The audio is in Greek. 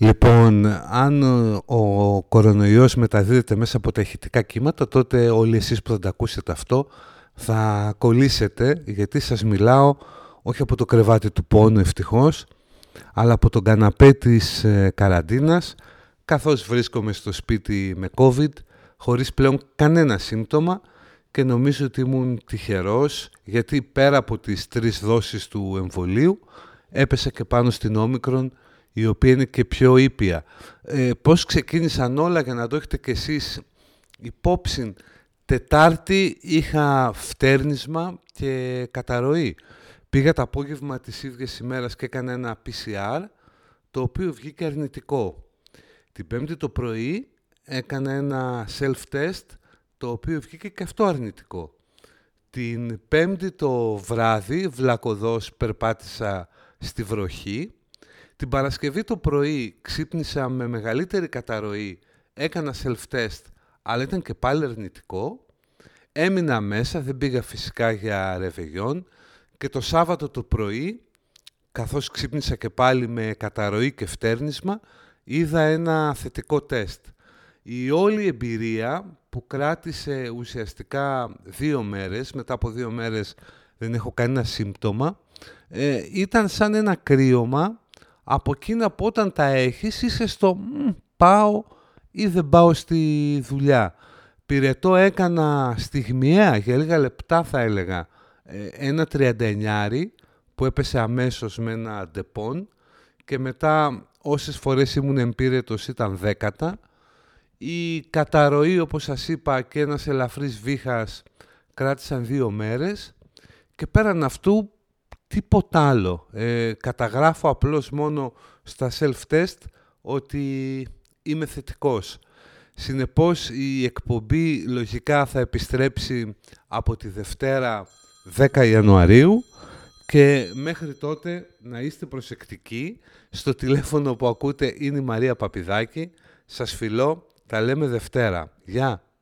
Λοιπόν, αν ο κορονοϊός μεταδίδεται μέσα από τα ηχητικά κύματα, τότε όλοι εσείς που θα τα ακούσετε αυτό θα κολλήσετε, γιατί σας μιλάω όχι από το κρεβάτι του πόνου ευτυχώς, αλλά από τον καναπέ της ε, καραντίνας, καθώς βρίσκομαι στο σπίτι με COVID, χωρίς πλέον κανένα σύμπτωμα και νομίζω ότι ήμουν τυχερός, γιατί πέρα από τις τρεις δόσεις του εμβολίου, έπεσα και πάνω στην όμικρον, η οποία είναι και πιο ήπια. Ε, πώς ξεκίνησαν όλα για να το έχετε κι εσείς υπόψη. Τετάρτη είχα φτέρνισμα και καταρροή. Πήγα το απόγευμα της ίδιας ημέρας και έκανα ένα PCR, το οποίο βγήκε αρνητικό. Την πέμπτη το πρωί έκανα ένα self-test, το οποίο βγήκε και αυτό αρνητικό. Την πέμπτη το βράδυ, βλακοδός, περπάτησα στη βροχή. Την Παρασκευή το πρωί ξύπνησα με μεγαλύτερη καταρροή, έκανα self-test, αλλά ήταν και πάλι αρνητικό. Έμεινα μέσα, δεν πήγα φυσικά για ρεβεγιόν και το Σάββατο το πρωί, καθώς ξύπνησα και πάλι με καταρροή και φτέρνισμα, είδα ένα θετικό τεστ. Η όλη εμπειρία που κράτησε ουσιαστικά δύο μέρες, μετά από δύο μέρες δεν έχω κανένα σύμπτωμα, ε, ήταν σαν ένα κρύωμα από εκείνα που όταν τα έχεις είσαι στο πάω ή δεν πάω στη δουλειά. Πυρετό έκανα στιγμιαία, για λίγα λεπτά θα έλεγα, ε, ένα τριανταεννιάρι που έπεσε αμέσως με ένα ντεπόν και μετά όσες φορές ήμουν εμπύρετος ήταν δέκατα. Η καταρροή όπως σας είπα και ένας ελαφρύς βήχας κράτησαν δύο μέρες και πέραν αυτού τίποτα άλλο. Ε, καταγράφω απλώς μόνο στα self-test ότι είμαι θετικός. Συνεπώς η εκπομπή λογικά θα επιστρέψει από τη Δευτέρα 10 Ιανουαρίου και μέχρι τότε να είστε προσεκτικοί. Στο τηλέφωνο που ακούτε είναι η Μαρία Παπιδάκη. Σας φιλώ, τα λέμε Δευτέρα. Γεια!